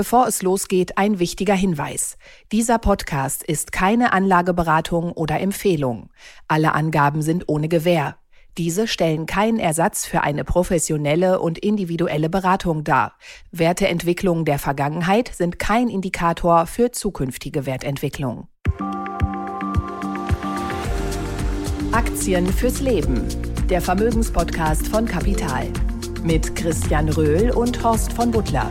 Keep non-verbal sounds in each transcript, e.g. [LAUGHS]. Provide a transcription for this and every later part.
Bevor es losgeht, ein wichtiger Hinweis. Dieser Podcast ist keine Anlageberatung oder Empfehlung. Alle Angaben sind ohne Gewähr. Diese stellen keinen Ersatz für eine professionelle und individuelle Beratung dar. Werteentwicklungen der Vergangenheit sind kein Indikator für zukünftige Wertentwicklung. Aktien fürs Leben. Der Vermögenspodcast von Kapital. Mit Christian Röhl und Horst von Butler.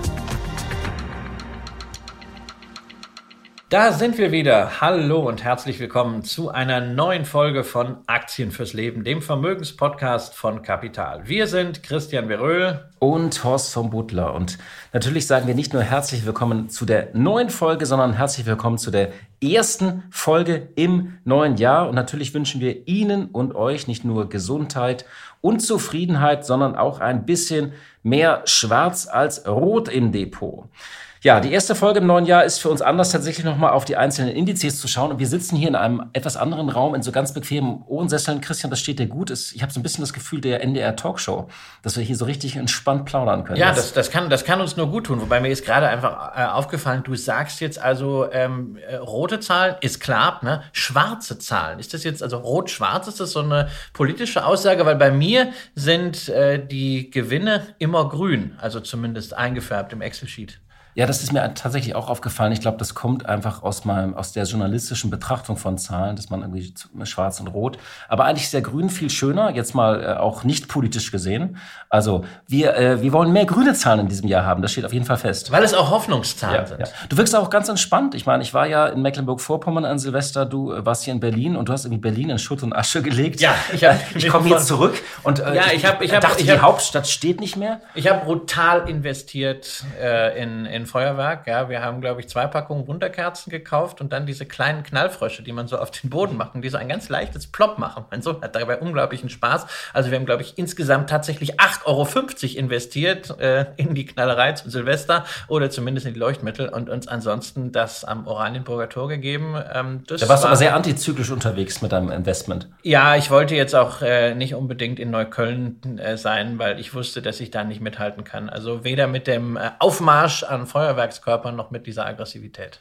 Da sind wir wieder. Hallo und herzlich willkommen zu einer neuen Folge von Aktien fürs Leben, dem Vermögenspodcast von Kapital. Wir sind Christian Beröhl und Horst von Butler. Und natürlich sagen wir nicht nur herzlich willkommen zu der neuen Folge, sondern herzlich willkommen zu der ersten Folge im neuen Jahr. Und natürlich wünschen wir Ihnen und euch nicht nur Gesundheit und Zufriedenheit, sondern auch ein bisschen mehr Schwarz als Rot im Depot. Ja, die erste Folge im neuen Jahr ist für uns anders, tatsächlich nochmal auf die einzelnen Indizes zu schauen. Und wir sitzen hier in einem etwas anderen Raum, in so ganz bequemen Ohrensesseln. Christian, das steht dir gut. Ich habe so ein bisschen das Gefühl der NDR-Talkshow, dass wir hier so richtig entspannt plaudern können. Ja, das, das, kann, das kann uns nur gut tun. Wobei mir ist gerade einfach äh, aufgefallen, du sagst jetzt also, ähm, äh, rote Zahlen ist klar, ne? schwarze Zahlen. Ist das jetzt, also rot-schwarz, ist das so eine politische Aussage? Weil bei mir sind äh, die Gewinne immer grün, also zumindest eingefärbt im Excel-Sheet. Ja, das ist mir tatsächlich auch aufgefallen. Ich glaube, das kommt einfach aus meinem, aus der journalistischen Betrachtung von Zahlen, dass man irgendwie schwarz und rot. Aber eigentlich ist der Grün viel schöner, jetzt mal äh, auch nicht politisch gesehen. Also wir, äh, wir wollen mehr grüne Zahlen in diesem Jahr haben. Das steht auf jeden Fall fest. Weil es auch Hoffnungszahlen ja, sind. Ja. Du wirkst auch ganz entspannt. Ich meine, ich war ja in Mecklenburg-Vorpommern an Silvester. Du äh, warst hier in Berlin und du hast irgendwie Berlin in Schutt und Asche gelegt. Ja, ich, hab, ich komme jetzt [LAUGHS] zurück und äh, ja, ich, hab, ich hab, dachte, ich hab, die Hauptstadt steht nicht mehr. Ich habe brutal investiert äh, in, in Feuerwerk. Ja, wir haben, glaube ich, zwei Packungen Wunderkerzen gekauft und dann diese kleinen Knallfrösche, die man so auf den Boden macht und die so ein ganz leichtes Plop machen. Mein Sohn hat dabei unglaublichen Spaß. Also wir haben, glaube ich, insgesamt tatsächlich 8,50 Euro investiert äh, in die Knallerei zu Silvester oder zumindest in die Leuchtmittel und uns ansonsten das am Oranienburger Tor gegeben. Ähm, da warst du aber sehr antizyklisch unterwegs mit deinem Investment. Ja, ich wollte jetzt auch äh, nicht unbedingt in Neukölln äh, sein, weil ich wusste, dass ich da nicht mithalten kann. Also weder mit dem äh, Aufmarsch an Feuerwerkskörpern noch mit dieser Aggressivität.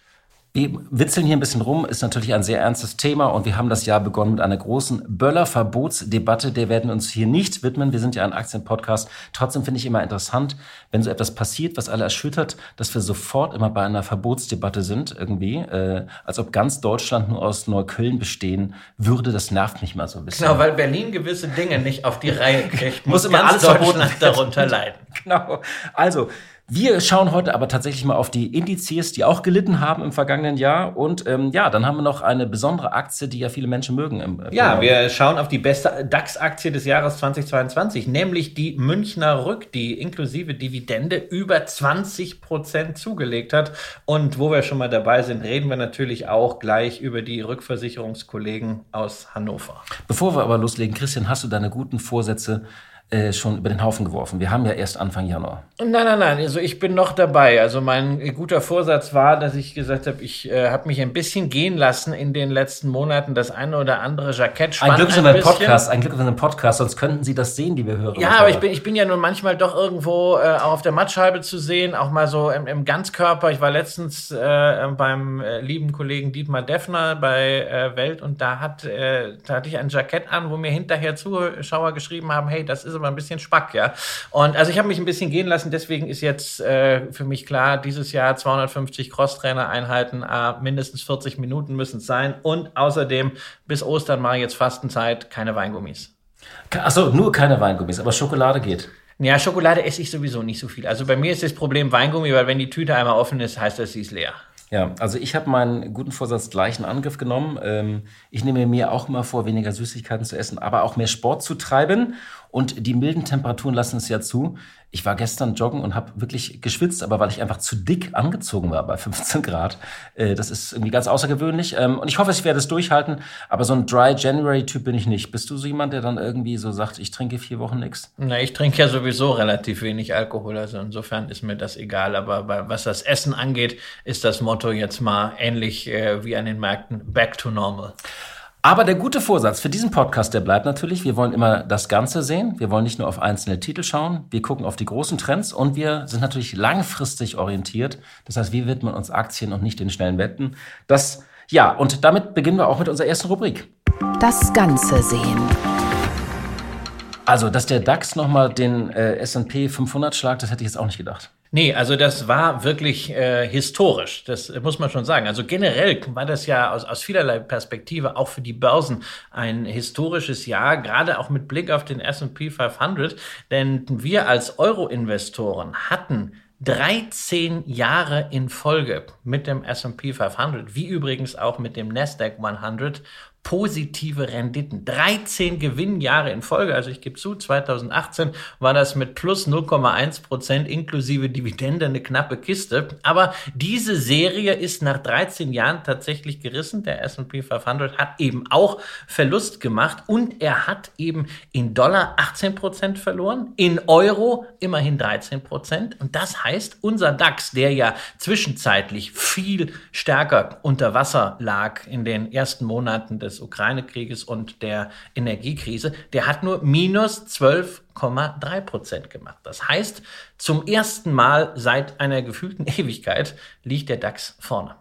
Wir witzeln hier ein bisschen rum, ist natürlich ein sehr ernstes Thema und wir haben das Jahr begonnen mit einer großen Böller-Verbotsdebatte. Der werden wir uns hier nicht widmen. Wir sind ja ein Aktienpodcast. Trotzdem finde ich immer interessant, wenn so etwas passiert, was alle erschüttert, dass wir sofort immer bei einer Verbotsdebatte sind, irgendwie. Äh, als ob ganz Deutschland nur aus Neukölln bestehen würde. Das nervt mich mal so ein bisschen. Genau, weil Berlin gewisse Dinge nicht auf die Reihe [LAUGHS] kriegt. muss, muss immer alles Deutschland darunter leiden. [LAUGHS] genau. Also, wir schauen heute aber tatsächlich mal auf die Indizes, die auch gelitten haben im vergangenen Jahr. Und ähm, ja, dann haben wir noch eine besondere Aktie, die ja viele Menschen mögen. Im, äh, ja, wir schauen auf die beste DAX-Aktie des Jahres 2022, nämlich die Münchner Rück, die inklusive Dividende über 20 Prozent zugelegt hat. Und wo wir schon mal dabei sind, reden wir natürlich auch gleich über die Rückversicherungskollegen aus Hannover. Bevor wir aber loslegen, Christian, hast du deine guten Vorsätze äh, schon über den Haufen geworfen. Wir haben ja erst Anfang Januar. Nein, nein, nein. Also ich bin noch dabei. Also mein guter Vorsatz war, dass ich gesagt habe, ich äh, habe mich ein bisschen gehen lassen in den letzten Monaten. Das eine oder andere Jackett spannt Ein Glück für einen Podcast, ein Glück für einen Podcast, sonst könnten Sie das sehen, die wir hören. Ja, aber ich bin, ich bin ja nun manchmal doch irgendwo äh, auch auf der Mattscheibe zu sehen, auch mal so im, im Ganzkörper. Ich war letztens äh, beim äh, lieben Kollegen Dietmar Deffner bei Welt und da hat, da hatte ich ein Jackett an, wo mir hinterher Zuschauer geschrieben haben, hey, das ist immer ein bisschen Spack, ja. Und also ich habe mich ein bisschen gehen lassen, deswegen ist jetzt äh, für mich klar, dieses Jahr 250 Crosstrainer-Einheiten, äh, mindestens 40 Minuten müssen es sein. Und außerdem bis Ostern mache ich jetzt Fastenzeit, keine Weingummis. Achso, nur keine Weingummis, aber Schokolade geht. Ja, Schokolade esse ich sowieso nicht so viel. Also bei mir ist das Problem Weingummi, weil wenn die Tüte einmal offen ist, heißt das, sie ist leer. Ja, also ich habe meinen guten Vorsatz gleich in Angriff genommen. Ähm, ich nehme mir auch immer vor, weniger Süßigkeiten zu essen, aber auch mehr Sport zu treiben. Und die milden Temperaturen lassen es ja zu. Ich war gestern joggen und habe wirklich geschwitzt, aber weil ich einfach zu dick angezogen war bei [LAUGHS] 15 Grad. Äh, das ist irgendwie ganz außergewöhnlich. Ähm, und ich hoffe, ich werde es durchhalten. Aber so ein Dry January-Typ bin ich nicht. Bist du so jemand, der dann irgendwie so sagt, ich trinke vier Wochen nichts? Na, ich trinke ja sowieso relativ wenig Alkohol. Also insofern ist mir das egal. Aber was das Essen angeht, ist das Motto jetzt mal ähnlich äh, wie an den Märkten Back to Normal. Aber der gute Vorsatz für diesen Podcast, der bleibt natürlich, wir wollen immer das Ganze sehen. Wir wollen nicht nur auf einzelne Titel schauen. Wir gucken auf die großen Trends und wir sind natürlich langfristig orientiert. Das heißt, wir widmen uns Aktien und nicht den schnellen Wetten. Das, ja, und damit beginnen wir auch mit unserer ersten Rubrik. Das Ganze sehen. Also, dass der DAX nochmal den äh, S&P 500 schlagt, das hätte ich jetzt auch nicht gedacht. Nee, also das war wirklich äh, historisch, das muss man schon sagen. Also generell war das ja aus, aus vielerlei Perspektive auch für die Börsen ein historisches Jahr, gerade auch mit Blick auf den S&P 500, denn wir als Euro-Investoren hatten 13 Jahre in Folge mit dem S&P 500, wie übrigens auch mit dem Nasdaq 100 positive Renditen. 13 Gewinnjahre in Folge. Also ich gebe zu, 2018 war das mit plus 0,1 Prozent inklusive Dividende eine knappe Kiste. Aber diese Serie ist nach 13 Jahren tatsächlich gerissen. Der S&P 500 hat eben auch Verlust gemacht und er hat eben in Dollar 18 Prozent verloren, in Euro immerhin 13 Prozent. Und das heißt, unser DAX, der ja zwischenzeitlich viel stärker unter Wasser lag in den ersten Monaten des Ukraine-Krieges und der Energiekrise, der hat nur minus 12,3 Prozent gemacht. Das heißt, zum ersten Mal seit einer gefühlten [LAUGHS] Ewigkeit liegt der DAX vorne.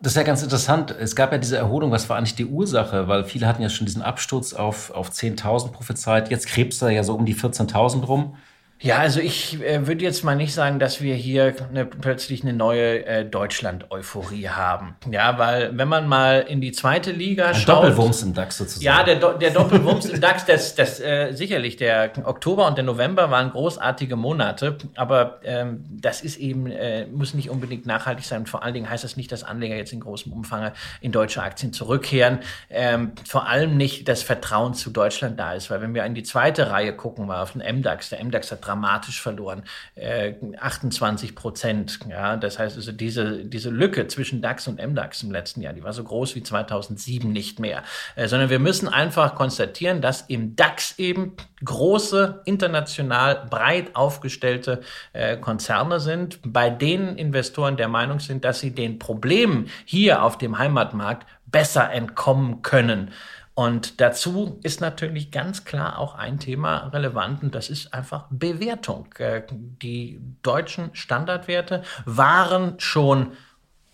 Das ist ja ganz interessant. Es gab ja diese Erholung. Was war eigentlich die Ursache? Weil viele hatten ja schon diesen Absturz auf, auf 10.000 prophezeit. Jetzt krebst er ja so um die 14.000 rum. Ja, also ich äh, würde jetzt mal nicht sagen, dass wir hier eine, plötzlich eine neue äh, Deutschland-Euphorie haben. Ja, weil wenn man mal in die zweite Liga Ein schaut. Doppelwumms im DAX sozusagen. Ja, der, Do der Doppelwumms im DAX, das, das äh, sicherlich. Der Oktober und der November waren großartige Monate, aber ähm, das ist eben, äh, muss nicht unbedingt nachhaltig sein. Und vor allen Dingen heißt das nicht, dass Anleger jetzt in großem Umfang in deutsche Aktien zurückkehren. Ähm, vor allem nicht, dass Vertrauen zu Deutschland da ist, weil wenn wir in die zweite Reihe gucken, mal auf den MDAX, der MDAX hat dramatisch verloren. Äh, 28 Prozent. Ja, das heißt also, diese, diese Lücke zwischen DAX und MDAX im letzten Jahr, die war so groß wie 2007 nicht mehr. Äh, sondern wir müssen einfach konstatieren, dass im DAX eben große, international breit aufgestellte äh, Konzerne sind, bei denen Investoren der Meinung sind, dass sie den Problemen hier auf dem Heimatmarkt besser entkommen können. Und dazu ist natürlich ganz klar auch ein Thema relevant und das ist einfach Bewertung. Äh, Die deutschen Standardwerte waren schon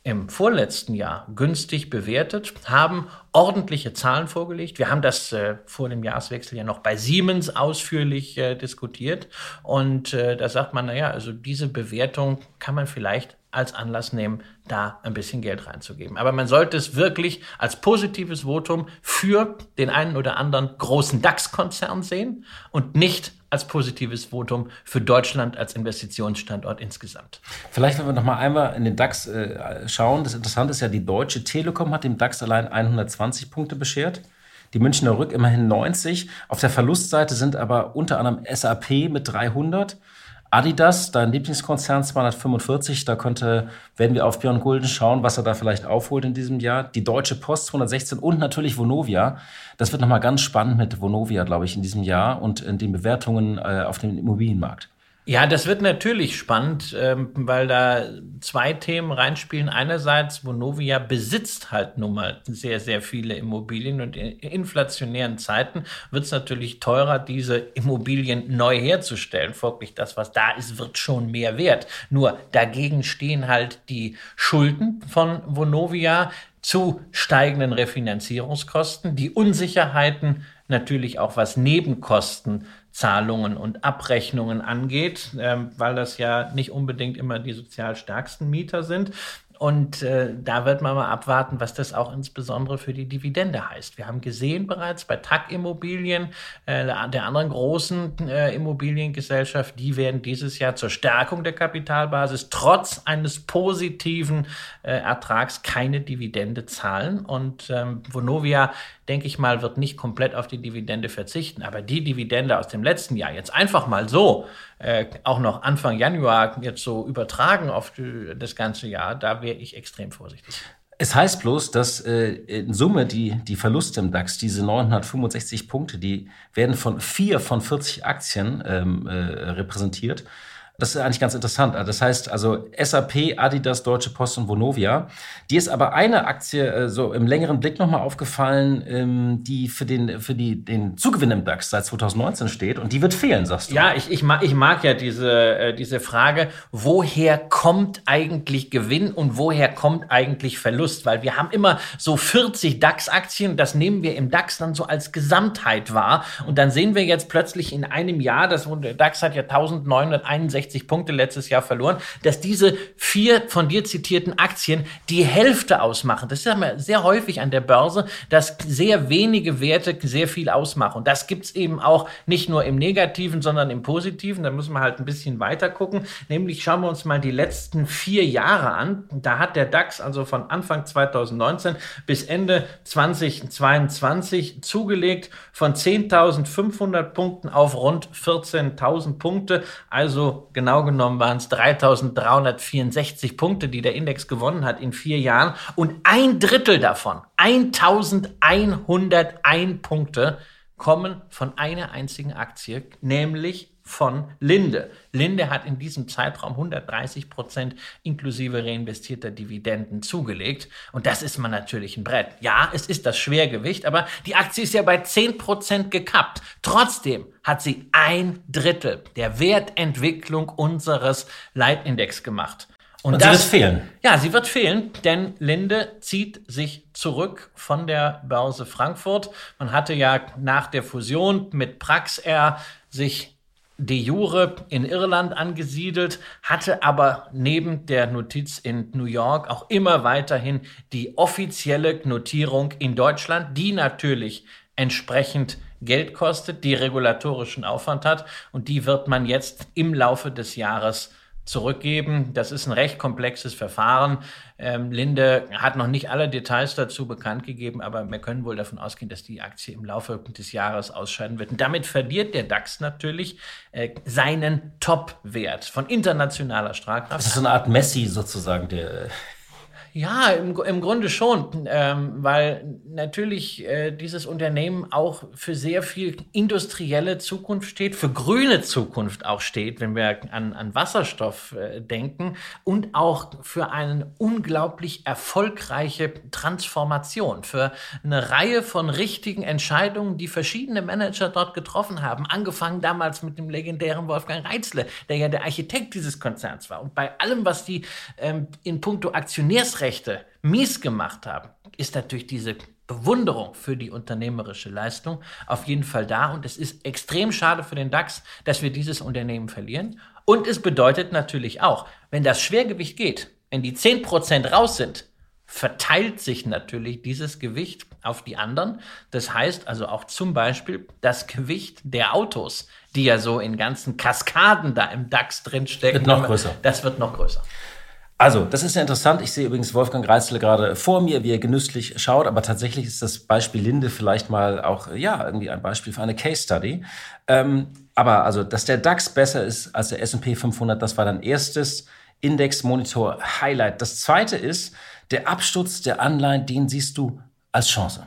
im vorletzten Jahr günstig bewertet, haben ordentliche Zahlen vorgelegt. Wir haben das äh, vor dem Jahreswechsel ja noch bei Siemens ausführlich äh, diskutiert. Und äh, da sagt man, naja, also diese Bewertung kann man vielleicht als Anlass nehmen, da ein bisschen Geld reinzugeben. Aber man sollte es wirklich als positives Votum für den einen oder anderen großen DAX-Konzern sehen und nicht als positives Votum für Deutschland als Investitionsstandort insgesamt. Vielleicht, wenn wir noch mal einmal in den DAX äh, schauen. Das Interessante ist ja, die Deutsche Telekom hat dem DAX allein 120 Punkte beschert. Die Münchner Rück immerhin 90. Auf der Verlustseite sind aber unter anderem SAP mit 300. Adidas, dein Lieblingskonzern 245, da könnte, werden wir auf Björn Gulden schauen, was er da vielleicht aufholt in diesem Jahr. Die Deutsche Post 216 und natürlich Vonovia. Das wird nochmal ganz spannend mit Vonovia, glaube ich, in diesem Jahr und in den Bewertungen äh, auf dem Immobilienmarkt. Ja, das wird natürlich spannend, ähm, weil da zwei Themen reinspielen. Einerseits, Vonovia besitzt halt nun mal sehr, sehr viele Immobilien und in inflationären Zeiten wird es natürlich teurer, diese Immobilien neu herzustellen. Folglich, das, was da ist, wird schon mehr wert. Nur dagegen stehen halt die Schulden von Vonovia zu steigenden Refinanzierungskosten, die Unsicherheiten natürlich auch was Nebenkosten Zahlungen und Abrechnungen angeht, ähm, weil das ja nicht unbedingt immer die sozial stärksten Mieter sind. Und äh, da wird man mal abwarten, was das auch insbesondere für die Dividende heißt. Wir haben gesehen bereits bei TAC Immobilien, äh, der anderen großen äh, Immobiliengesellschaft, die werden dieses Jahr zur Stärkung der Kapitalbasis trotz eines positiven äh, Ertrags keine Dividende zahlen. Und ähm, Vonovia denke ich mal, wird nicht komplett auf die Dividende verzichten. Aber die Dividende aus dem letzten Jahr jetzt einfach mal so, äh, auch noch Anfang Januar jetzt so übertragen auf die, das ganze Jahr, da wäre ich extrem vorsichtig. Es heißt bloß, dass äh, in Summe die, die Verluste im DAX, diese 965 Punkte, die werden von vier von 40 Aktien ähm, äh, repräsentiert. Das ist eigentlich ganz interessant. Das heißt also SAP, Adidas, Deutsche Post und Vonovia. Die ist aber eine Aktie äh, so im längeren Blick nochmal aufgefallen, ähm, die für den, für die, den Zugewinn im DAX seit 2019 steht und die wird fehlen, sagst du. Ja, ich, ich, mag, ich mag ja diese, äh, diese Frage, woher kommt eigentlich Gewinn und woher kommt eigentlich Verlust? Weil wir haben immer so 40 DAX-Aktien, das nehmen wir im DAX dann so als Gesamtheit wahr und dann sehen wir jetzt plötzlich in einem Jahr, das der DAX hat ja 1961 60 Punkte letztes Jahr verloren, dass diese vier von dir zitierten Aktien die Hälfte ausmachen. Das ist ja sehr häufig an der Börse, dass sehr wenige Werte sehr viel ausmachen. Und das gibt es eben auch nicht nur im Negativen, sondern im Positiven. Da müssen wir halt ein bisschen weiter gucken. Nämlich schauen wir uns mal die letzten vier Jahre an. Da hat der DAX also von Anfang 2019 bis Ende 2022 zugelegt von 10.500 Punkten auf rund 14.000 Punkte. Also genau genommen waren es 3364 Punkte, die der Index gewonnen hat in vier Jahren. Und ein Drittel davon, 1101 Punkte, kommen von einer einzigen Aktie, nämlich von Linde. Linde hat in diesem Zeitraum 130 Prozent inklusive reinvestierter Dividenden zugelegt. Und das ist man natürlich ein Brett. Ja, es ist das Schwergewicht, aber die Aktie ist ja bei 10 Prozent gekappt. Trotzdem hat sie ein Drittel der Wertentwicklung unseres Leitindex gemacht. Und, Und das, sie wird fehlen. Ja, sie wird fehlen, denn Linde zieht sich zurück von der Börse Frankfurt. Man hatte ja nach der Fusion mit Praxair sich de jure in Irland angesiedelt, hatte aber neben der Notiz in New York auch immer weiterhin die offizielle Notierung in Deutschland, die natürlich entsprechend Geld kostet, die regulatorischen Aufwand hat. Und die wird man jetzt im Laufe des Jahres zurückgeben. Das ist ein recht komplexes Verfahren. Ähm, Linde hat noch nicht alle Details dazu bekannt gegeben, aber wir können wohl davon ausgehen, dass die Aktie im Laufe des Jahres ausscheiden wird. Und damit verliert der DAX natürlich äh, seinen Top-Wert von internationaler Strahlkraft. Das ist so eine Art Messi sozusagen, der ja, im, im Grunde schon, ähm, weil natürlich äh, dieses Unternehmen auch für sehr viel industrielle Zukunft steht, für grüne Zukunft auch steht, wenn wir an, an Wasserstoff äh, denken und auch für eine unglaublich erfolgreiche Transformation, für eine Reihe von richtigen Entscheidungen, die verschiedene Manager dort getroffen haben, angefangen damals mit dem legendären Wolfgang Reitzle, der ja der Architekt dieses Konzerns war. Und bei allem, was die ähm, in puncto Aktionärs Menschenrechte mies gemacht haben, ist natürlich diese Bewunderung für die unternehmerische Leistung auf jeden Fall da. Und es ist extrem schade für den DAX, dass wir dieses Unternehmen verlieren. Und es bedeutet natürlich auch, wenn das Schwergewicht geht, wenn die 10% raus sind, verteilt sich natürlich dieses Gewicht auf die anderen. Das heißt also auch zum Beispiel das Gewicht der Autos, die ja so in ganzen Kaskaden da im DAX drinstecken. Wird noch größer. Das wird noch größer. Also, das ist ja interessant. Ich sehe übrigens Wolfgang Reitzle gerade vor mir, wie er genüsslich schaut. Aber tatsächlich ist das Beispiel Linde vielleicht mal auch, ja, irgendwie ein Beispiel für eine Case Study. Ähm, aber also, dass der DAX besser ist als der S&P 500, das war dein erstes Index-Monitor-Highlight. Das zweite ist, der Absturz der Anleihen, den siehst du als Chance.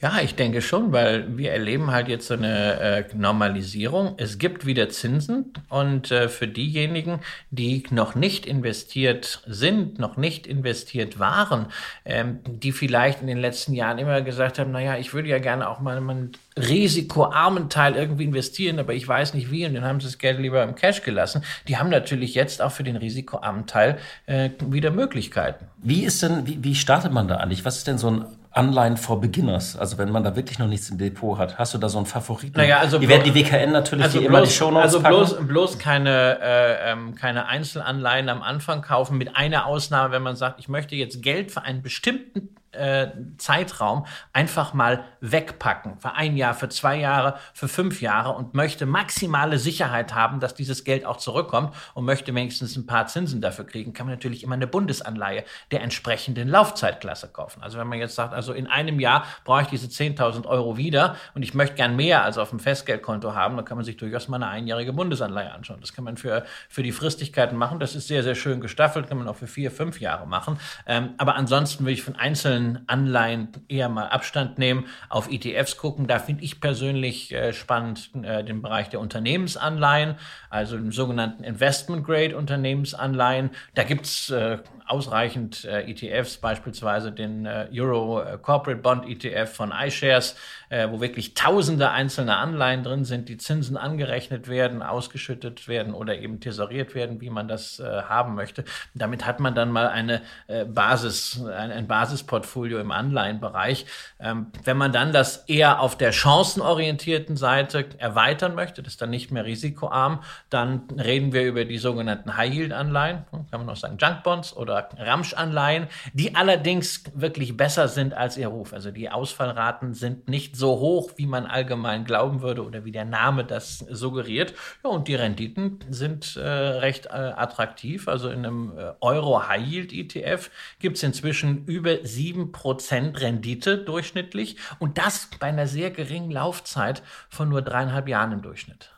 Ja, ich denke schon, weil wir erleben halt jetzt so eine äh, Normalisierung. Es gibt wieder Zinsen und äh, für diejenigen, die noch nicht investiert sind, noch nicht investiert waren, ähm, die vielleicht in den letzten Jahren immer gesagt haben, naja, ich würde ja gerne auch mal einen risikoarmen Teil irgendwie investieren, aber ich weiß nicht wie und dann haben sie das Geld lieber im Cash gelassen. Die haben natürlich jetzt auch für den risikoarmen Teil äh, wieder Möglichkeiten. Wie ist denn, wie, wie startet man da eigentlich? Was ist denn so ein Anleihen for Beginners. Also wenn man da wirklich noch nichts im Depot hat, hast du da so einen Favoriten? Naja, also die werden die WKN natürlich also bloß, immer die Shownotes Also bloß, bloß keine, äh, ähm, keine Einzelanleihen am Anfang kaufen, mit einer Ausnahme, wenn man sagt, ich möchte jetzt Geld für einen bestimmten äh, Zeitraum einfach mal wegpacken. Für ein Jahr, für zwei Jahre, für fünf Jahre und möchte maximale Sicherheit haben, dass dieses Geld auch zurückkommt und möchte wenigstens ein paar Zinsen dafür kriegen, kann man natürlich immer eine Bundesanleihe der entsprechenden Laufzeitklasse kaufen. Also wenn man jetzt sagt, also in einem Jahr brauche ich diese 10.000 Euro wieder und ich möchte gern mehr als auf dem Festgeldkonto haben, dann kann man sich durchaus mal eine einjährige Bundesanleihe anschauen. Das kann man für, für die Fristigkeiten machen. Das ist sehr, sehr schön gestaffelt, kann man auch für vier, fünf Jahre machen. Ähm, aber ansonsten würde ich von einzelnen reinen Anleihen eher mal Abstand nehmen, auf ETFs gucken. Da finde ich persönlich äh, spannend äh, den Bereich der Unternehmensanleihen, also im sogenannten Investment Grade Unternehmensanleihen. Da gibt's äh, ausreichend äh, ETFs, beispielsweise den äh, Euro äh, Corporate Bond ETF von iShares, äh, wo wirklich tausende einzelne Anleihen drin sind, die Zinsen angerechnet werden, ausgeschüttet werden oder eben tesoriert werden, wie man das äh, haben möchte. Damit hat man dann mal eine äh, Basis, ein, ein Basisportfolio im Anleihenbereich. Ähm, wenn man dann das eher auf der chancenorientierten Seite erweitern möchte, das ist dann nicht mehr risikoarm, dann reden wir über die sogenannten High-Yield-Anleihen, kann man auch sagen Junk-Bonds oder oder Ramsch-Anleihen, die allerdings wirklich besser sind als ihr Ruf. Also die Ausfallraten sind nicht so hoch, wie man allgemein glauben würde oder wie der Name das suggeriert. Ja, und die Renditen sind äh, recht äh, attraktiv. Also in einem äh, Euro High Yield ETF gibt es inzwischen über 7% Rendite durchschnittlich und das bei einer sehr geringen Laufzeit von nur dreieinhalb Jahren im Durchschnitt.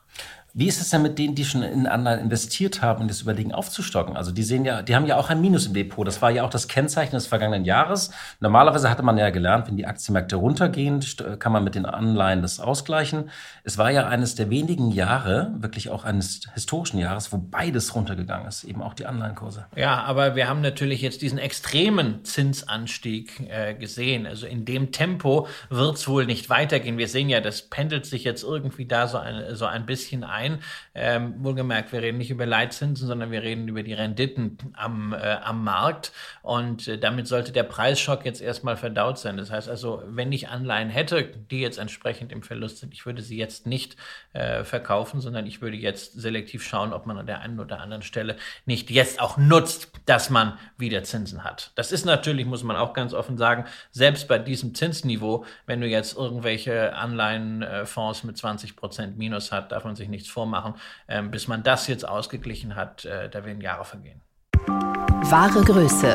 Wie ist es denn mit denen, die schon in Anleihen investiert haben und das überlegen aufzustocken? Also die sehen ja, die haben ja auch ein Minus im Depot. Das war ja auch das Kennzeichen des vergangenen Jahres. Normalerweise hatte man ja gelernt, wenn die Aktienmärkte runtergehen, kann man mit den Anleihen das ausgleichen. Es war ja eines der wenigen Jahre, wirklich auch eines historischen Jahres, wo beides runtergegangen ist, eben auch die Anleihenkurse. Ja, aber wir haben natürlich jetzt diesen extremen Zinsanstieg äh, gesehen. Also in dem Tempo wird es wohl nicht weitergehen. Wir sehen ja, das pendelt sich jetzt irgendwie da so ein, so ein bisschen ein ein. Ähm, wohlgemerkt, wir reden nicht über Leitzinsen, sondern wir reden über die Renditen am, äh, am Markt. Und äh, damit sollte der Preisschock jetzt erstmal verdaut sein. Das heißt also, wenn ich Anleihen hätte, die jetzt entsprechend im Verlust sind, ich würde sie jetzt nicht äh, verkaufen, sondern ich würde jetzt selektiv schauen, ob man an der einen oder anderen Stelle nicht jetzt auch nutzt, dass man wieder Zinsen hat. Das ist natürlich, muss man auch ganz offen sagen, selbst bei diesem Zinsniveau, wenn du jetzt irgendwelche Anleihenfonds mit 20 Prozent Minus hat, darf man sich nichts vormachen. Ähm, bis man das jetzt ausgeglichen hat, äh, da werden Jahre vergehen. Wahre Größe.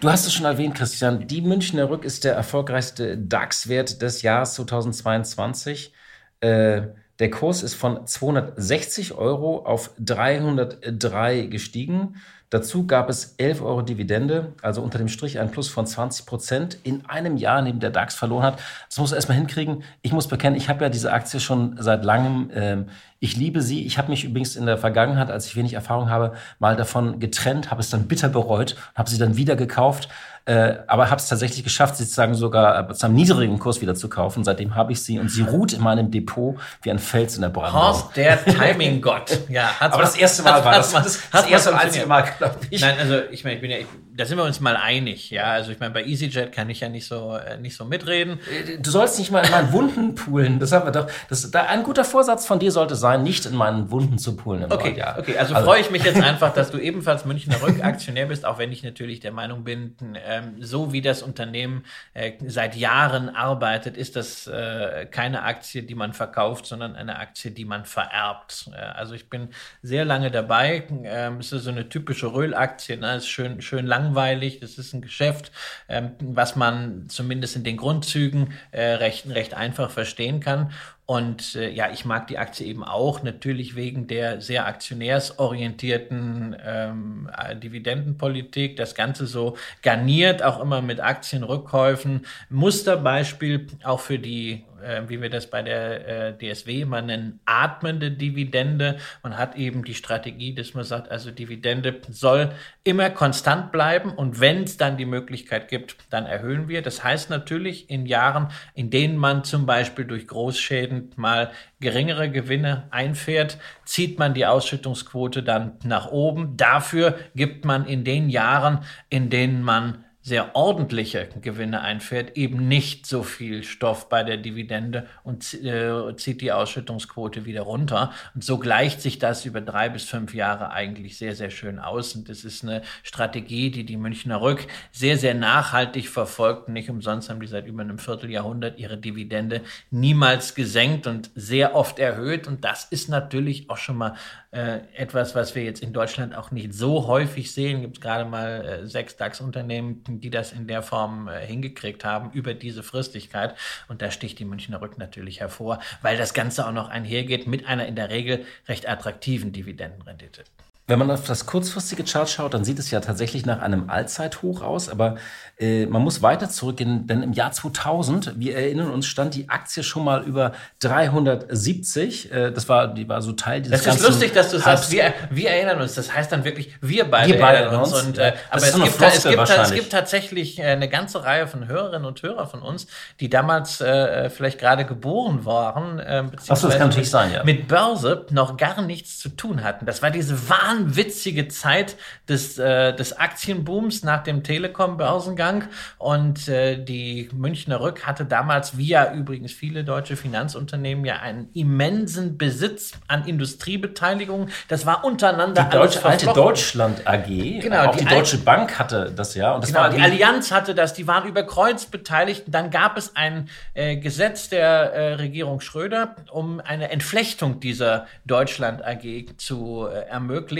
Du hast es schon erwähnt, Christian. Die Münchner Rück ist der erfolgreichste DAX-Wert des Jahres 2022. Äh, der Kurs ist von 260 Euro auf 303 gestiegen. Dazu gab es 11 Euro Dividende, also unter dem Strich ein Plus von 20 Prozent in einem Jahr, neben der DAX verloren hat. Das muss er erstmal hinkriegen. Ich muss bekennen, ich habe ja diese Aktie schon seit langem. Ähm, ich liebe sie. Ich habe mich übrigens in der Vergangenheit, als ich wenig Erfahrung habe, mal davon getrennt, habe es dann bitter bereut, habe sie dann wieder gekauft äh, aber habe es tatsächlich geschafft, sie sozusagen sogar äh, zu einem niedrigen Kurs wieder zu kaufen. Seitdem habe ich sie und sie ruht in meinem Depot wie ein Fels in der Brandmauer. Horst, der Timing-Gott. Ja, [LAUGHS] aber das erste Mal war das, das, das erste und einzige Mal, glaube ich. Nein, also ich meine, ich bin ja, ich, da sind wir uns mal einig. Ja, also ich meine, bei EasyJet kann ich ja nicht so äh, nicht so mitreden. Äh, du sollst nicht mal in meinen Wunden poolen. Das haben wir doch. Das, da, ein guter Vorsatz von dir sollte sein, nicht in meinen Wunden zu poolen. okay, Jahr. okay. Also, also freue ich mich jetzt einfach, dass du ebenfalls Münchner Rückaktionär bist, auch wenn ich natürlich der Meinung bin, ähm, so wie das Unternehmen äh, seit Jahren arbeitet, ist das äh, keine Aktie, die man verkauft, sondern eine Aktie, die man vererbt. Äh, also ich bin sehr lange dabei. Ähm, es ist so eine typische Röhl-Aktie. Ne? ist schön, schön langweilig. Das ist ein Geschäft, ähm, was man zumindest in den Grundzügen äh, recht, recht einfach verstehen kann. Und äh, ja, ich mag die Aktie eben auch, natürlich wegen der sehr aktionärsorientierten ähm, äh, Dividendenpolitik. Das Ganze so garniert auch immer mit Aktienrückkäufen. Musterbeispiel auch für die äh, wie wir das bei der äh, DSW immer nennen, atmende Dividende. Man hat eben die Strategie, dass man sagt, also Dividende soll immer konstant bleiben und wenn es dann die Möglichkeit gibt, dann erhöhen wir. Das heißt natürlich in Jahren, in denen man zum Beispiel durch Großschäden mal geringere Gewinne einfährt, zieht man die Ausschüttungsquote dann nach oben. Dafür gibt man in den Jahren, in denen man sehr ordentliche Gewinne einfährt, eben nicht so viel Stoff bei der Dividende und äh, zieht die Ausschüttungsquote wieder runter. Und so gleicht sich das über drei bis fünf Jahre eigentlich sehr, sehr schön aus. Und das ist eine Strategie, die die Münchner Rück sehr, sehr nachhaltig verfolgt. Nicht umsonst haben die seit über einem Vierteljahrhundert ihre Dividende niemals gesenkt und sehr oft erhöht. Und das ist natürlich auch schon mal äh, etwas, was wir jetzt in Deutschland auch nicht so häufig sehen. Gibt es gerade mal äh, sechs DAX-Unternehmen, die das in der Form äh, hingekriegt haben über diese Fristigkeit. Und da sticht die Münchner Rück natürlich hervor, weil das Ganze auch noch einhergeht mit einer in der Regel recht attraktiven Dividendenrendite. Wenn man auf das kurzfristige Chart schaut, dann sieht es ja tatsächlich nach einem Allzeithoch aus, aber äh, man muss weiter zurückgehen, denn im Jahr 2000, wir erinnern uns, stand die Aktie schon mal über 370. Äh, das war, die war so Teil dieses Das ist lustig, dass du sagst, wir, wir erinnern uns. Das heißt dann wirklich, wir beide, wir beide erinnern uns. Und, äh, aber es gibt, es, gibt, es gibt tatsächlich äh, eine ganze Reihe von Hörerinnen und Hörern von uns, die damals äh, vielleicht gerade geboren waren, äh, beziehungsweise das kann natürlich sein, ja. mit Börse noch gar nichts zu tun hatten. Das war diese wahnwitzige Zeit des, äh, des Aktienbooms nach dem Telekom-Börsengang. Und äh, die Münchner Rück hatte damals, wie ja übrigens viele deutsche Finanzunternehmen, ja einen immensen Besitz an Industriebeteiligungen. Das war untereinander die Deutsche, alte Deutschland AG, genau, auch die, die Deutsche Bank hatte das ja. Und das genau, war die Allianz hatte das, die waren über Kreuz beteiligt. Dann gab es ein äh, Gesetz der äh, Regierung Schröder, um eine Entflechtung dieser Deutschland AG zu äh,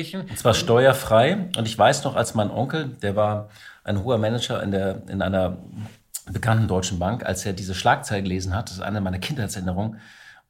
ermöglichen. Und zwar steuerfrei. Und ich weiß noch, als mein Onkel, der war ein hoher Manager in, der, in einer bekannten deutschen Bank, als er diese Schlagzeile gelesen hat, das ist eine meiner Kindheitserinnerungen,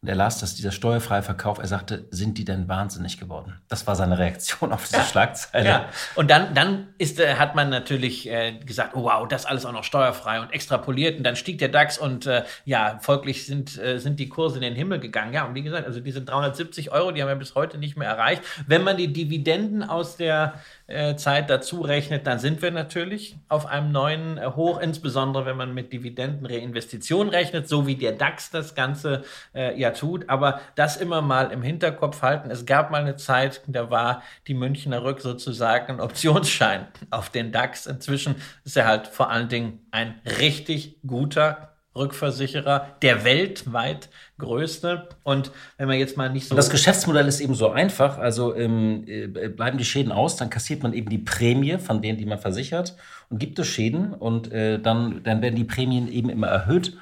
und er las dass dieser steuerfreie Verkauf. Er sagte, sind die denn wahnsinnig geworden? Das war seine Reaktion auf diese ja, Schlagzeile. Ja. Und dann, dann ist, äh, hat man natürlich äh, gesagt, oh, wow, das alles auch noch steuerfrei und extrapoliert. Und dann stieg der DAX und äh, ja, folglich sind, äh, sind die Kurse in den Himmel gegangen. Ja, und wie gesagt, also diese 370 Euro, die haben wir bis heute nicht mehr erreicht. Wenn man die Dividenden aus der äh, Zeit dazu rechnet, dann sind wir natürlich auf einem neuen äh, Hoch, insbesondere wenn man mit Dividendenreinvestition rechnet, so wie der DAX das Ganze äh, tut. Aber das immer mal im Hinterkopf halten. Es gab mal eine Zeit, da war die Münchner Rück sozusagen ein Optionsschein auf den DAX. Inzwischen ist er halt vor allen Dingen ein richtig guter Rückversicherer, der weltweit größte. Und wenn man jetzt mal nicht so. Und das Geschäftsmodell ist eben so einfach. Also ähm, äh, bleiben die Schäden aus, dann kassiert man eben die Prämie von denen, die man versichert. Und gibt es Schäden und äh, dann, dann werden die Prämien eben immer erhöht.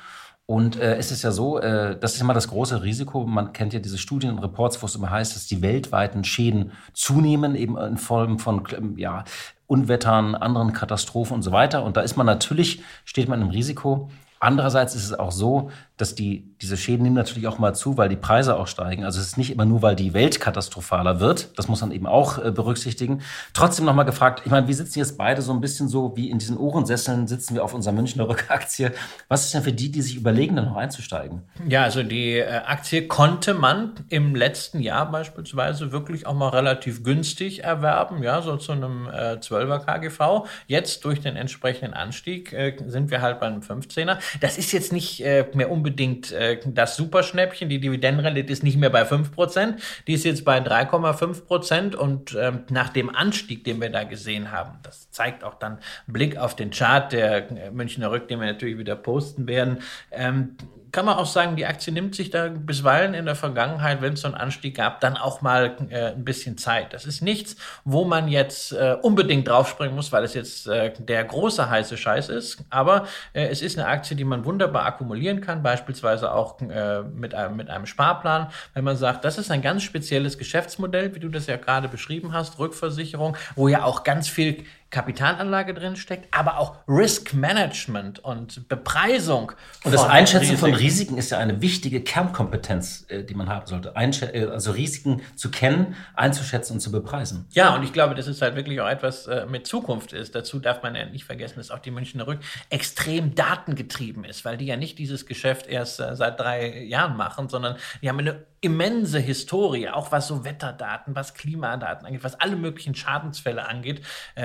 Und äh, es ist ja so, äh, das ist immer das große Risiko. Man kennt ja diese Studien und Reports, wo es immer heißt, dass die weltweiten Schäden zunehmen, eben in Form von ja, Unwettern, anderen Katastrophen und so weiter. Und da ist man natürlich, steht man im Risiko. Andererseits ist es auch so, dass die, diese Schäden nehmen natürlich auch mal zu, weil die Preise auch steigen. Also es ist nicht immer nur, weil die Welt katastrophaler wird. Das muss man eben auch äh, berücksichtigen. Trotzdem nochmal gefragt, ich meine, wir sitzen jetzt beide so ein bisschen so wie in diesen Ohrensesseln sitzen wir auf unserer Münchner [LAUGHS] Rückaktie. Was ist denn für die, die sich überlegen, da noch einzusteigen? Ja, also die äh, Aktie konnte man im letzten Jahr beispielsweise wirklich auch mal relativ günstig erwerben, ja, so zu einem äh, 12er KGV. Jetzt durch den entsprechenden Anstieg äh, sind wir halt bei einem 15er. Das ist jetzt nicht äh, mehr unbedingt unbedingt äh, das Superschnäppchen. Die Dividendenrendite ist nicht mehr bei 5%, die ist jetzt bei 3,5% und ähm, nach dem Anstieg, den wir da gesehen haben, das zeigt auch dann Blick auf den Chart der äh, Münchner Rück, den wir natürlich wieder posten werden, ähm, kann man auch sagen, die Aktie nimmt sich da bisweilen in der Vergangenheit, wenn es so einen Anstieg gab, dann auch mal äh, ein bisschen Zeit. Das ist nichts, wo man jetzt äh, unbedingt draufspringen muss, weil es jetzt äh, der große heiße Scheiß ist. Aber äh, es ist eine Aktie, die man wunderbar akkumulieren kann, beispielsweise auch äh, mit, einem, mit einem Sparplan. Wenn man sagt, das ist ein ganz spezielles Geschäftsmodell, wie du das ja gerade beschrieben hast, Rückversicherung, wo ja auch ganz viel Kapitalanlage drin steckt, aber auch Risk Management und Bepreisung. Und das Einschätzen Risiken. von Risiken ist ja eine wichtige Kernkompetenz, äh, die man haben sollte. Einsch äh, also Risiken zu kennen, einzuschätzen und zu bepreisen. Ja, und ich glaube, dass es halt wirklich auch etwas äh, mit Zukunft ist. Dazu darf man ja nicht vergessen, dass auch die Münchner Rück extrem datengetrieben ist, weil die ja nicht dieses Geschäft erst seit drei Jahren machen, sondern die haben eine immense Historie, auch was so Wetterdaten, was Klimadaten angeht, was alle möglichen Schadensfälle angeht.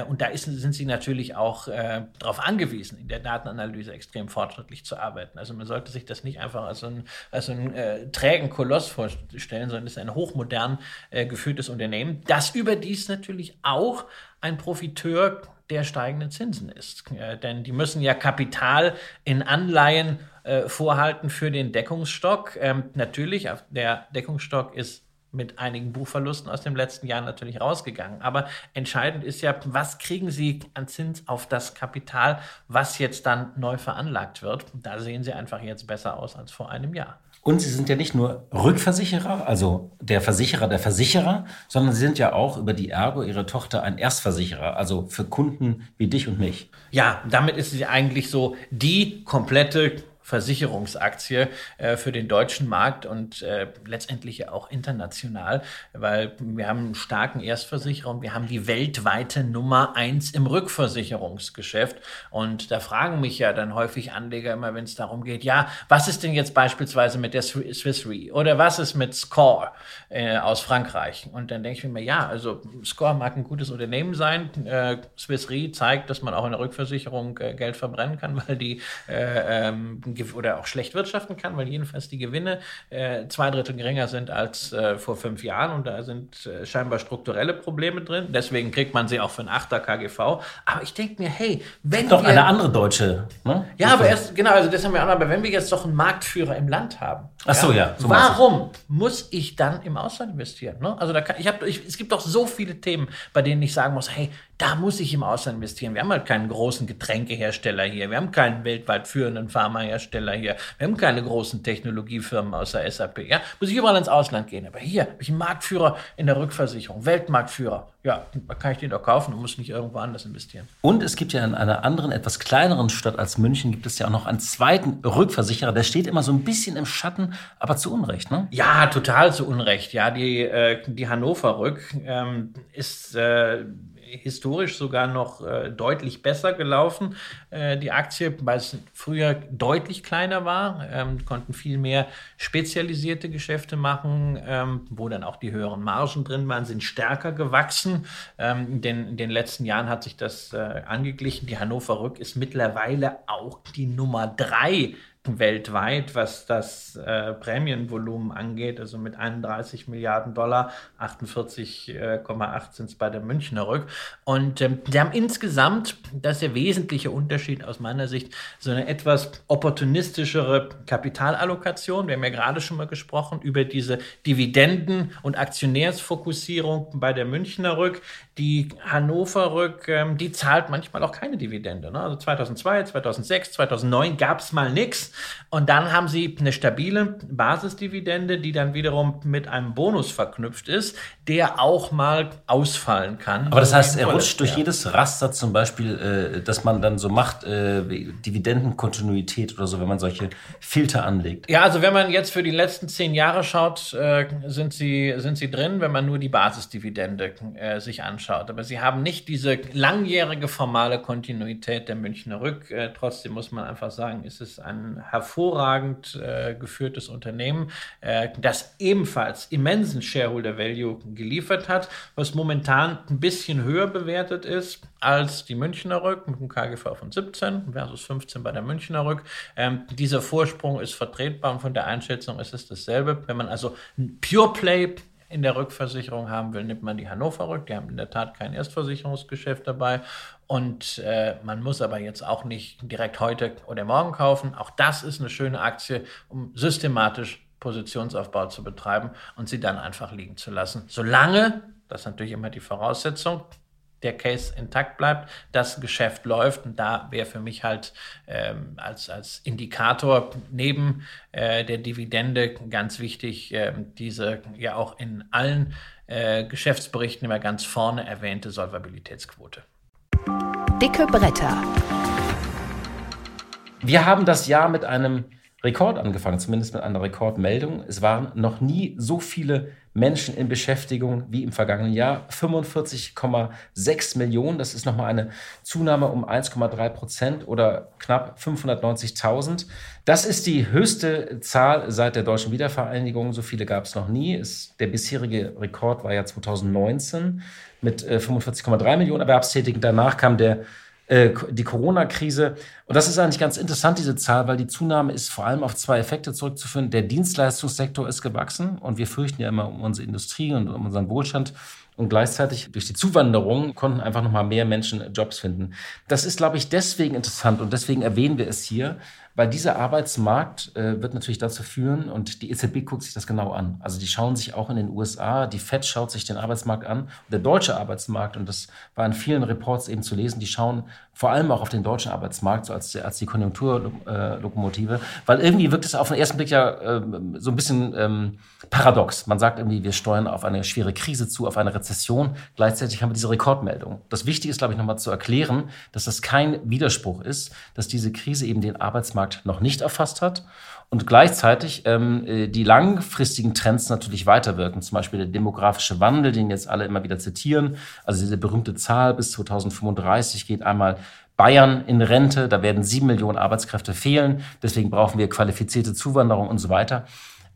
Und da ist, sind sie natürlich auch äh, darauf angewiesen, in der Datenanalyse extrem fortschrittlich zu arbeiten. Also man sollte sich das nicht einfach als so einen, als so einen äh, trägen Koloss vorstellen, sondern es ist ein hochmodern äh, geführtes Unternehmen, das überdies natürlich auch ein Profiteur der steigenden Zinsen ist. Äh, denn die müssen ja Kapital in Anleihen äh, vorhalten für den Deckungsstock. Ähm, natürlich, der Deckungsstock ist mit einigen Buchverlusten aus dem letzten Jahr natürlich rausgegangen. Aber entscheidend ist ja, was kriegen Sie an Zins auf das Kapital, was jetzt dann neu veranlagt wird. Da sehen Sie einfach jetzt besser aus als vor einem Jahr. Und Sie sind ja nicht nur Rückversicherer, also der Versicherer der Versicherer, sondern Sie sind ja auch über die Ergo, Ihre Tochter, ein Erstversicherer, also für Kunden wie dich und mich. Ja, damit ist sie eigentlich so die komplette Versicherungsaktie äh, für den deutschen Markt und äh, letztendlich auch international, weil wir haben einen starken Erstversicherer und wir haben die weltweite Nummer eins im Rückversicherungsgeschäft. Und da fragen mich ja dann häufig Anleger immer, wenn es darum geht, ja, was ist denn jetzt beispielsweise mit der Swiss Re oder was ist mit Score äh, aus Frankreich? Und dann denke ich mir, ja, also Score mag ein gutes Unternehmen sein. Äh, Swiss Re zeigt, dass man auch in der Rückversicherung äh, Geld verbrennen kann, [LAUGHS] weil die äh, ähm, oder auch schlecht wirtschaften kann, weil jedenfalls die Gewinne äh, zwei Drittel geringer sind als äh, vor fünf Jahren und da sind äh, scheinbar strukturelle Probleme drin. Deswegen kriegt man sie auch für einen 8er KGV. Aber ich denke mir, hey, wenn doch wir, eine andere deutsche. Ne? Ja, aber erst genau, also das haben wir auch. Aber wenn wir jetzt doch einen Marktführer im Land haben, ach so ja, so warum muss ich dann im Ausland investieren? Ne? Also da kann, ich habe, es gibt doch so viele Themen, bei denen ich sagen muss, hey, da muss ich im Ausland investieren. Wir haben halt keinen großen Getränkehersteller hier. Wir haben keinen weltweit führenden Pharmahersteller hier. Wir haben keine großen Technologiefirmen außer SAP. Ja, muss ich überall ins Ausland gehen. Aber hier habe ich einen Marktführer in der Rückversicherung, Weltmarktführer. Ja, da kann ich den doch kaufen und muss nicht irgendwo anders investieren. Und es gibt ja in einer anderen, etwas kleineren Stadt als München, gibt es ja auch noch einen zweiten Rückversicherer. Der steht immer so ein bisschen im Schatten, aber zu Unrecht, ne? Ja, total zu Unrecht. Ja, die, äh, die Hannover Rück ähm, ist äh, historisch sogar noch äh, deutlich besser gelaufen, äh, die Aktie, weil es früher deutlich kleiner war, ähm, konnten viel mehr spezialisierte Geschäfte machen, ähm, wo dann auch die höheren Margen drin waren, sind stärker gewachsen. Ähm, denn in den letzten Jahren hat sich das äh, angeglichen. Die Hannover Rück ist mittlerweile auch die Nummer drei weltweit, was das äh, Prämienvolumen angeht, also mit 31 Milliarden Dollar, 48,8 sind es bei der Münchner Rück. Und ähm, die haben insgesamt, das ist der wesentliche Unterschied aus meiner Sicht, so eine etwas opportunistischere Kapitalallokation. Wir haben ja gerade schon mal gesprochen über diese Dividenden- und Aktionärsfokussierung bei der Münchner Rück. Die Hannover Rück, ähm, die zahlt manchmal auch keine Dividende. Ne? Also 2002, 2006, 2009 gab es mal nichts. Und dann haben sie eine stabile Basisdividende, die dann wiederum mit einem Bonus verknüpft ist, der auch mal ausfallen kann. Aber das heißt, er rutscht durch ja. jedes Raster zum Beispiel, äh, dass man dann so macht, äh, Dividendenkontinuität oder so, wenn man solche Filter anlegt. Ja, also wenn man jetzt für die letzten zehn Jahre schaut, äh, sind, sie, sind sie drin, wenn man nur die Basisdividende äh, sich anschaut. Aber sie haben nicht diese langjährige formale Kontinuität der Münchner Rück. Äh, trotzdem muss man einfach sagen, ist es ein hervorragend äh, geführtes Unternehmen, äh, das ebenfalls immensen Shareholder Value geliefert hat, was momentan ein bisschen höher bewertet ist als die Münchner Rück mit einem KGV von 17 versus 15 bei der Münchner Rück. Ähm, dieser Vorsprung ist vertretbar und von der Einschätzung ist es dasselbe. Wenn man also ein Pure Play in der Rückversicherung haben will, nimmt man die Hannover Rück. Die haben in der Tat kein Erstversicherungsgeschäft dabei. Und äh, man muss aber jetzt auch nicht direkt heute oder morgen kaufen. Auch das ist eine schöne Aktie, um systematisch Positionsaufbau zu betreiben und sie dann einfach liegen zu lassen. Solange, das ist natürlich immer die Voraussetzung, der Case intakt bleibt, das Geschäft läuft. Und da wäre für mich halt ähm, als, als Indikator neben äh, der Dividende ganz wichtig, äh, diese ja auch in allen äh, Geschäftsberichten immer ganz vorne erwähnte Solvabilitätsquote. Dicke Bretter. Wir haben das Jahr mit einem Rekord angefangen, zumindest mit einer Rekordmeldung. Es waren noch nie so viele Menschen in Beschäftigung wie im vergangenen Jahr. 45,6 Millionen, das ist nochmal eine Zunahme um 1,3 Prozent oder knapp 590.000. Das ist die höchste Zahl seit der deutschen Wiedervereinigung. So viele gab es noch nie. Es, der bisherige Rekord war ja 2019 mit 45,3 äh, Millionen Erwerbstätigen. Danach kam der äh, die Corona-Krise. Und das ist eigentlich ganz interessant, diese Zahl, weil die Zunahme ist vor allem auf zwei Effekte zurückzuführen. Der Dienstleistungssektor ist gewachsen und wir fürchten ja immer um unsere Industrie und um unseren Wohlstand. Und gleichzeitig durch die Zuwanderung konnten einfach noch mal mehr Menschen Jobs finden. Das ist, glaube ich, deswegen interessant und deswegen erwähnen wir es hier, weil dieser Arbeitsmarkt äh, wird natürlich dazu führen, und die EZB guckt sich das genau an. Also die schauen sich auch in den USA, die FED schaut sich den Arbeitsmarkt an, der deutsche Arbeitsmarkt, und das war in vielen Reports eben zu lesen, die schauen vor allem auch auf den deutschen Arbeitsmarkt, so als, als die Konjunkturlokomotive, weil irgendwie wirkt es auf den ersten Blick ja äh, so ein bisschen ähm, paradox. Man sagt irgendwie, wir steuern auf eine schwere Krise zu, auf eine Rezession. Gleichzeitig haben wir diese Rekordmeldung. Das Wichtige ist, glaube ich, nochmal zu erklären, dass das kein Widerspruch ist, dass diese Krise eben den Arbeitsmarkt Arbeitsmarkt noch nicht erfasst hat und gleichzeitig ähm, äh, die langfristigen Trends natürlich weiterwirken. Zum Beispiel der demografische Wandel, den jetzt alle immer wieder zitieren. Also diese berühmte Zahl bis 2035 geht einmal Bayern in Rente, da werden sieben Millionen Arbeitskräfte fehlen. Deswegen brauchen wir qualifizierte Zuwanderung und so weiter.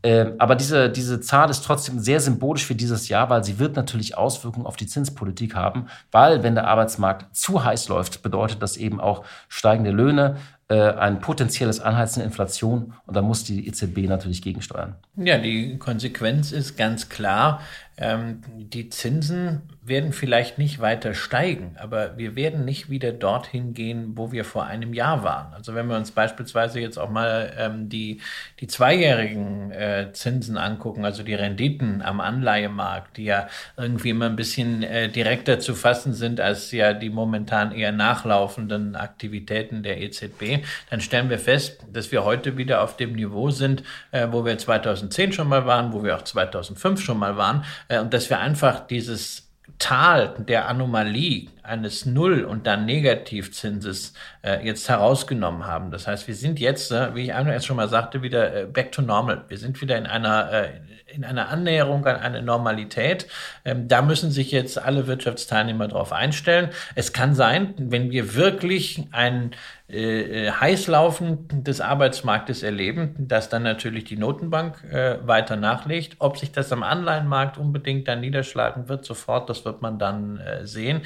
Ähm, aber diese, diese Zahl ist trotzdem sehr symbolisch für dieses Jahr, weil sie wird natürlich Auswirkungen auf die Zinspolitik haben, weil wenn der Arbeitsmarkt zu heiß läuft, bedeutet das eben auch steigende Löhne, ein potenzielles Anheizen der Inflation und da muss die EZB natürlich gegensteuern. Ja, die Konsequenz ist ganz klar, ähm, die Zinsen werden vielleicht nicht weiter steigen, aber wir werden nicht wieder dorthin gehen, wo wir vor einem Jahr waren. Also wenn wir uns beispielsweise jetzt auch mal ähm, die, die zweijährigen äh, Zinsen angucken, also die Renditen am Anleihemarkt, die ja irgendwie immer ein bisschen äh, direkter zu fassen sind als ja die momentan eher nachlaufenden Aktivitäten der EZB, dann stellen wir fest, dass wir heute wieder auf dem Niveau sind, äh, wo wir 2010 schon mal waren, wo wir auch 2005 schon mal waren, äh, und dass wir einfach dieses Tal der Anomalie eines Null- und dann Negativzinses äh, jetzt herausgenommen haben. Das heißt, wir sind jetzt, äh, wie ich einmal schon mal sagte, wieder äh, back to normal. Wir sind wieder in einer, äh, in einer Annäherung an eine Normalität. Ähm, da müssen sich jetzt alle Wirtschaftsteilnehmer darauf einstellen. Es kann sein, wenn wir wirklich ein äh, äh, Heißlaufen des Arbeitsmarktes erleben, dass dann natürlich die Notenbank äh, weiter nachlegt. Ob sich das am Anleihenmarkt unbedingt dann niederschlagen wird, sofort, das wird man dann äh, sehen.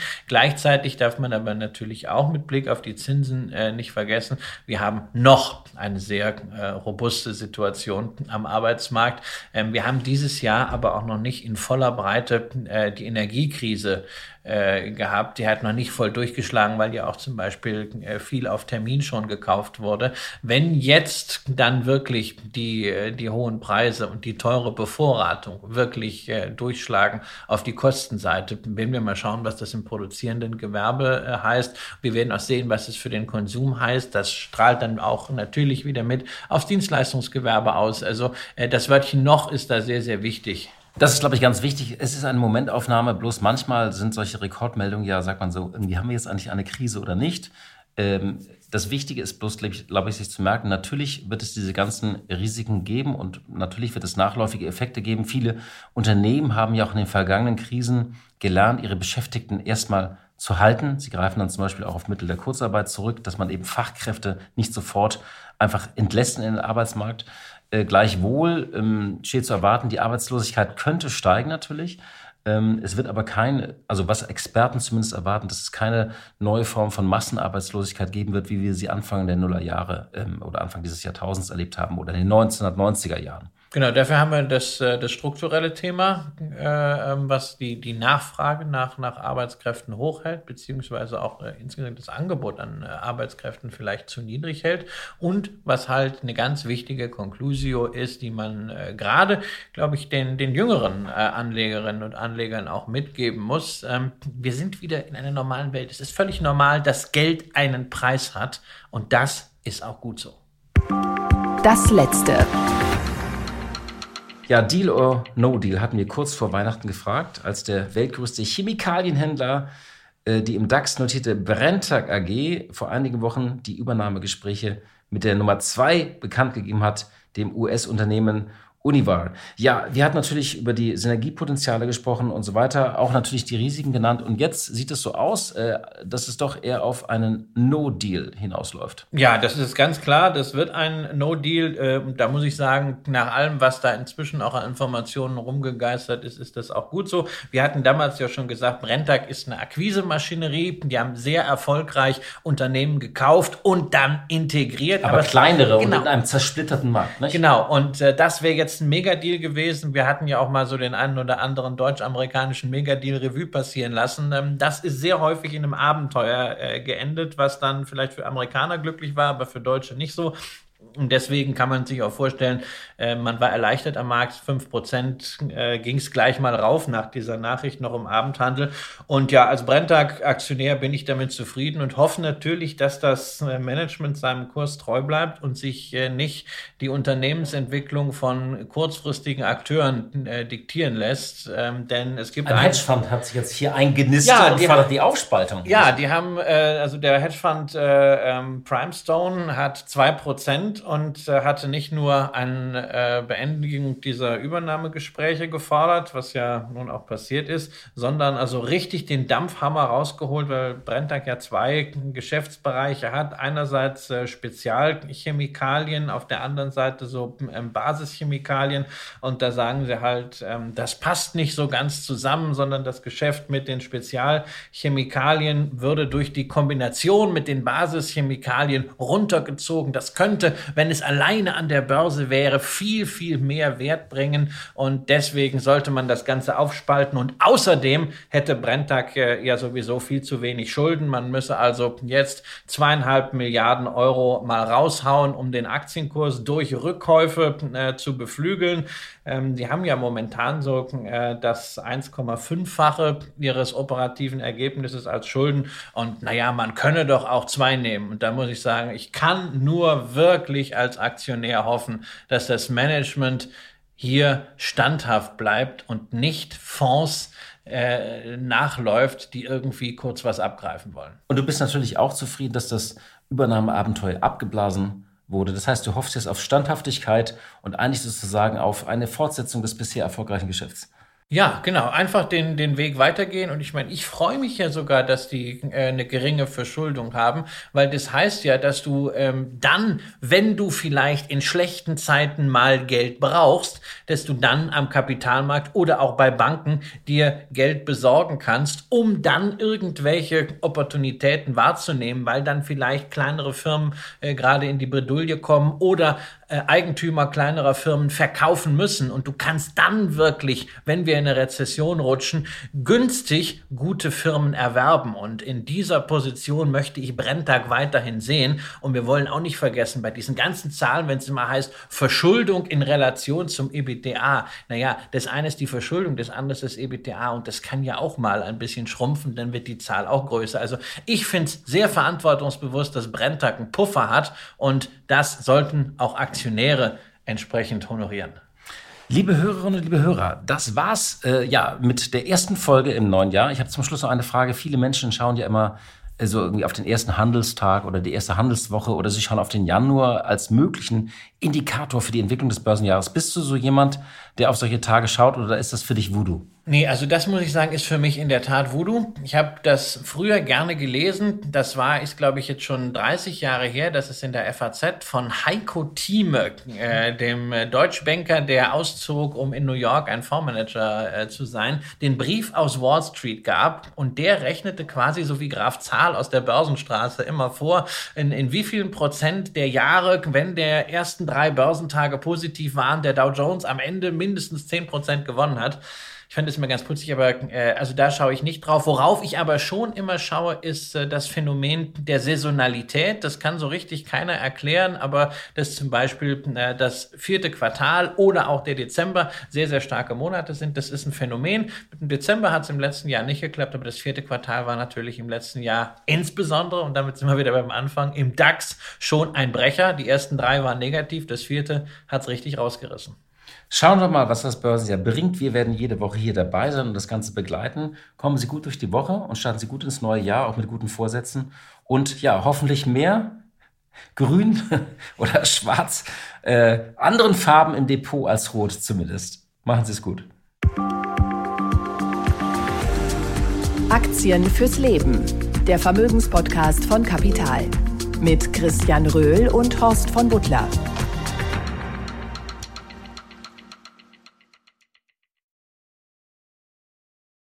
Gleichzeitig darf man aber natürlich auch mit Blick auf die Zinsen äh, nicht vergessen, wir haben noch eine sehr äh, robuste Situation am Arbeitsmarkt. Ähm, wir haben dieses Jahr aber auch noch nicht in voller Breite die Energiekrise äh, gehabt. Die hat noch nicht voll durchgeschlagen, weil ja auch zum Beispiel äh, viel auf Termin schon gekauft wurde. Wenn jetzt dann wirklich die, äh, die hohen Preise und die teure Bevorratung wirklich durchschlagen auf die Kostenseite, werden wir mal schauen, was das im produzierenden Gewerbe heißt. Wir werden auch sehen, was es für den Konsum heißt. Das strahlt dann auch natürlich wieder mit aufs Dienstleistungsgewerbe aus. Also das Wörtchen noch ist da sehr, sehr wichtig. Das ist, glaube ich, ganz wichtig. Es ist eine Momentaufnahme, bloß manchmal sind solche Rekordmeldungen, ja, sagt man so, irgendwie haben wir jetzt eigentlich eine Krise oder nicht. Ähm, das Wichtige ist bloß, glaube ich, sich zu merken, natürlich wird es diese ganzen Risiken geben und natürlich wird es nachläufige Effekte geben. Viele Unternehmen haben ja auch in den vergangenen Krisen gelernt, ihre Beschäftigten erstmal zu halten. Sie greifen dann zum Beispiel auch auf Mittel der Kurzarbeit zurück, dass man eben Fachkräfte nicht sofort einfach entlässt in den Arbeitsmarkt. Äh, gleichwohl ähm, steht zu erwarten, die Arbeitslosigkeit könnte steigen natürlich. Ähm, es wird aber keine, also was Experten zumindest erwarten, dass es keine neue Form von Massenarbeitslosigkeit geben wird, wie wir sie Anfang der Nullerjahre ähm, oder Anfang dieses Jahrtausends erlebt haben oder in den 1990er Jahren. Genau, dafür haben wir das, äh, das strukturelle Thema, äh, ähm, was die, die Nachfrage nach, nach Arbeitskräften hochhält, beziehungsweise auch äh, insgesamt das Angebot an Arbeitskräften vielleicht zu niedrig hält. Und was halt eine ganz wichtige Conclusio ist, die man gerade, glaube ich, den, den jüngeren Anlegerinnen und Anlegern auch mitgeben muss. Ähm, wir sind wieder in einer normalen Welt. Es ist völlig normal, dass Geld einen Preis hat. Und das ist auch gut so. Das letzte. Ja, Deal or No Deal hatten wir kurz vor Weihnachten gefragt, als der weltgrößte Chemikalienhändler, äh, die im DAX notierte Brenntag AG, vor einigen Wochen die Übernahmegespräche mit der Nummer 2 bekannt gegeben hat, dem US-Unternehmen Univar. Ja, wir hatten natürlich über die Synergiepotenziale gesprochen und so weiter, auch natürlich die Risiken genannt. Und jetzt sieht es so aus, äh, dass es doch eher auf einen No-Deal hinausläuft. Ja, das ist ganz klar. Das wird ein No-Deal. Äh, da muss ich sagen, nach allem, was da inzwischen auch an Informationen rumgegeistert ist, ist das auch gut so. Wir hatten damals ja schon gesagt, Brenntag ist eine Akquisemaschinerie. Die haben sehr erfolgreich Unternehmen gekauft und dann integriert. Aber, aber kleinere genau. und in einem zersplitterten Markt. Nicht? Genau. Und äh, das wäre jetzt jetzt ein Megadeal gewesen. Wir hatten ja auch mal so den einen oder anderen deutsch-amerikanischen Megadeal Revue passieren lassen. Ähm, das ist sehr häufig in einem Abenteuer äh, geendet, was dann vielleicht für Amerikaner glücklich war, aber für Deutsche nicht so. Und deswegen kann man sich auch vorstellen, äh, man war erleichtert am Markt, 5% äh, ging es gleich mal rauf nach dieser Nachricht noch im Abendhandel. Und ja, als Brenntag-Aktionär bin ich damit zufrieden und hoffe natürlich, dass das äh, Management seinem Kurs treu bleibt und sich äh, nicht die Unternehmensentwicklung von kurzfristigen Akteuren äh, diktieren lässt. Ähm, denn es gibt ein Hedgefonds hat sich jetzt hier eingenistet ja, und fordert die Aufspaltung. Ja, die haben, äh, also der Hedgefonds ähm, Primestone hat 2% und äh, hatte nicht nur eine äh, Beendigung dieser Übernahmegespräche gefordert, was ja nun auch passiert ist, sondern also richtig den Dampfhammer rausgeholt, weil Brenntag ja zwei Geschäftsbereiche hat. Einerseits äh, Spezialchemikalien, auf der anderen Seite so ähm, Basischemikalien. Und da sagen sie halt, ähm, das passt nicht so ganz zusammen, sondern das Geschäft mit den Spezialchemikalien würde durch die Kombination mit den Basischemikalien runtergezogen. Das könnte wenn es alleine an der Börse wäre, viel, viel mehr Wert bringen. Und deswegen sollte man das Ganze aufspalten. Und außerdem hätte Brenntag äh, ja sowieso viel zu wenig Schulden. Man müsse also jetzt zweieinhalb Milliarden Euro mal raushauen, um den Aktienkurs durch Rückkäufe äh, zu beflügeln. Ähm, die haben ja momentan so äh, das 1,5-fache ihres operativen Ergebnisses als Schulden. Und naja, man könne doch auch zwei nehmen. Und da muss ich sagen, ich kann nur wirklich als Aktionär hoffen, dass das Management hier standhaft bleibt und nicht Fonds äh, nachläuft, die irgendwie kurz was abgreifen wollen. Und du bist natürlich auch zufrieden, dass das Übernahmeabenteuer abgeblasen wurde. Das heißt, du hoffst jetzt auf Standhaftigkeit und eigentlich sozusagen auf eine Fortsetzung des bisher erfolgreichen Geschäfts. Ja, genau. Einfach den, den Weg weitergehen. Und ich meine, ich freue mich ja sogar, dass die äh, eine geringe Verschuldung haben, weil das heißt ja, dass du ähm, dann, wenn du vielleicht in schlechten Zeiten mal Geld brauchst, dass du dann am Kapitalmarkt oder auch bei Banken dir Geld besorgen kannst, um dann irgendwelche Opportunitäten wahrzunehmen, weil dann vielleicht kleinere Firmen äh, gerade in die Bredouille kommen oder äh, Eigentümer kleinerer Firmen verkaufen müssen. Und du kannst dann wirklich, wenn wir eine Rezession rutschen, günstig gute Firmen erwerben. Und in dieser Position möchte ich Brenntag weiterhin sehen. Und wir wollen auch nicht vergessen, bei diesen ganzen Zahlen, wenn es immer heißt, Verschuldung in Relation zum EBITDA. Naja, das eine ist die Verschuldung, das andere ist das EBITDA. Und das kann ja auch mal ein bisschen schrumpfen, dann wird die Zahl auch größer. Also ich finde es sehr verantwortungsbewusst, dass Brenntag einen Puffer hat. Und das sollten auch Aktionäre Aktionäre entsprechend honorieren. Liebe Hörerinnen und liebe Hörer, das war's äh, ja mit der ersten Folge im neuen Jahr. Ich habe zum Schluss noch eine Frage. Viele Menschen schauen ja immer äh, so irgendwie auf den ersten Handelstag oder die erste Handelswoche oder sie schauen auf den Januar als möglichen Indikator für die Entwicklung des Börsenjahres. Bist du so jemand, der auf solche Tage schaut oder ist das für dich Voodoo? Nee, also das muss ich sagen, ist für mich in der Tat Voodoo. Ich habe das früher gerne gelesen. Das war, ist glaube ich jetzt schon 30 Jahre her. Das ist in der FAZ von Heiko Thieme, äh, dem Deutschbanker, der auszog, um in New York ein Fondsmanager äh, zu sein, den Brief aus Wall Street gab und der rechnete quasi so wie Graf Zahl aus der Börsenstraße immer vor, in, in wie vielen Prozent der Jahre, wenn der ersten drei Börsentage positiv waren, der Dow Jones am Ende mindestens 10 Prozent gewonnen hat. Ich fand es immer ganz putzig, aber äh, also da schaue ich nicht drauf. Worauf ich aber schon immer schaue, ist äh, das Phänomen der Saisonalität. Das kann so richtig keiner erklären, aber dass zum Beispiel äh, das vierte Quartal oder auch der Dezember sehr, sehr starke Monate sind, das ist ein Phänomen. Mit dem Dezember hat es im letzten Jahr nicht geklappt, aber das vierte Quartal war natürlich im letzten Jahr insbesondere, und damit sind wir wieder beim Anfang, im DAX schon ein Brecher. Die ersten drei waren negativ, das vierte hat es richtig rausgerissen. Schauen wir mal, was das Börsenjahr bringt. Wir werden jede Woche hier dabei sein und das Ganze begleiten. Kommen Sie gut durch die Woche und starten Sie gut ins neue Jahr, auch mit guten Vorsätzen. Und ja, hoffentlich mehr grün [LAUGHS] oder schwarz, äh, anderen Farben im Depot als rot zumindest. Machen Sie es gut. Aktien fürs Leben. Der Vermögenspodcast von Kapital. Mit Christian Röhl und Horst von Butler.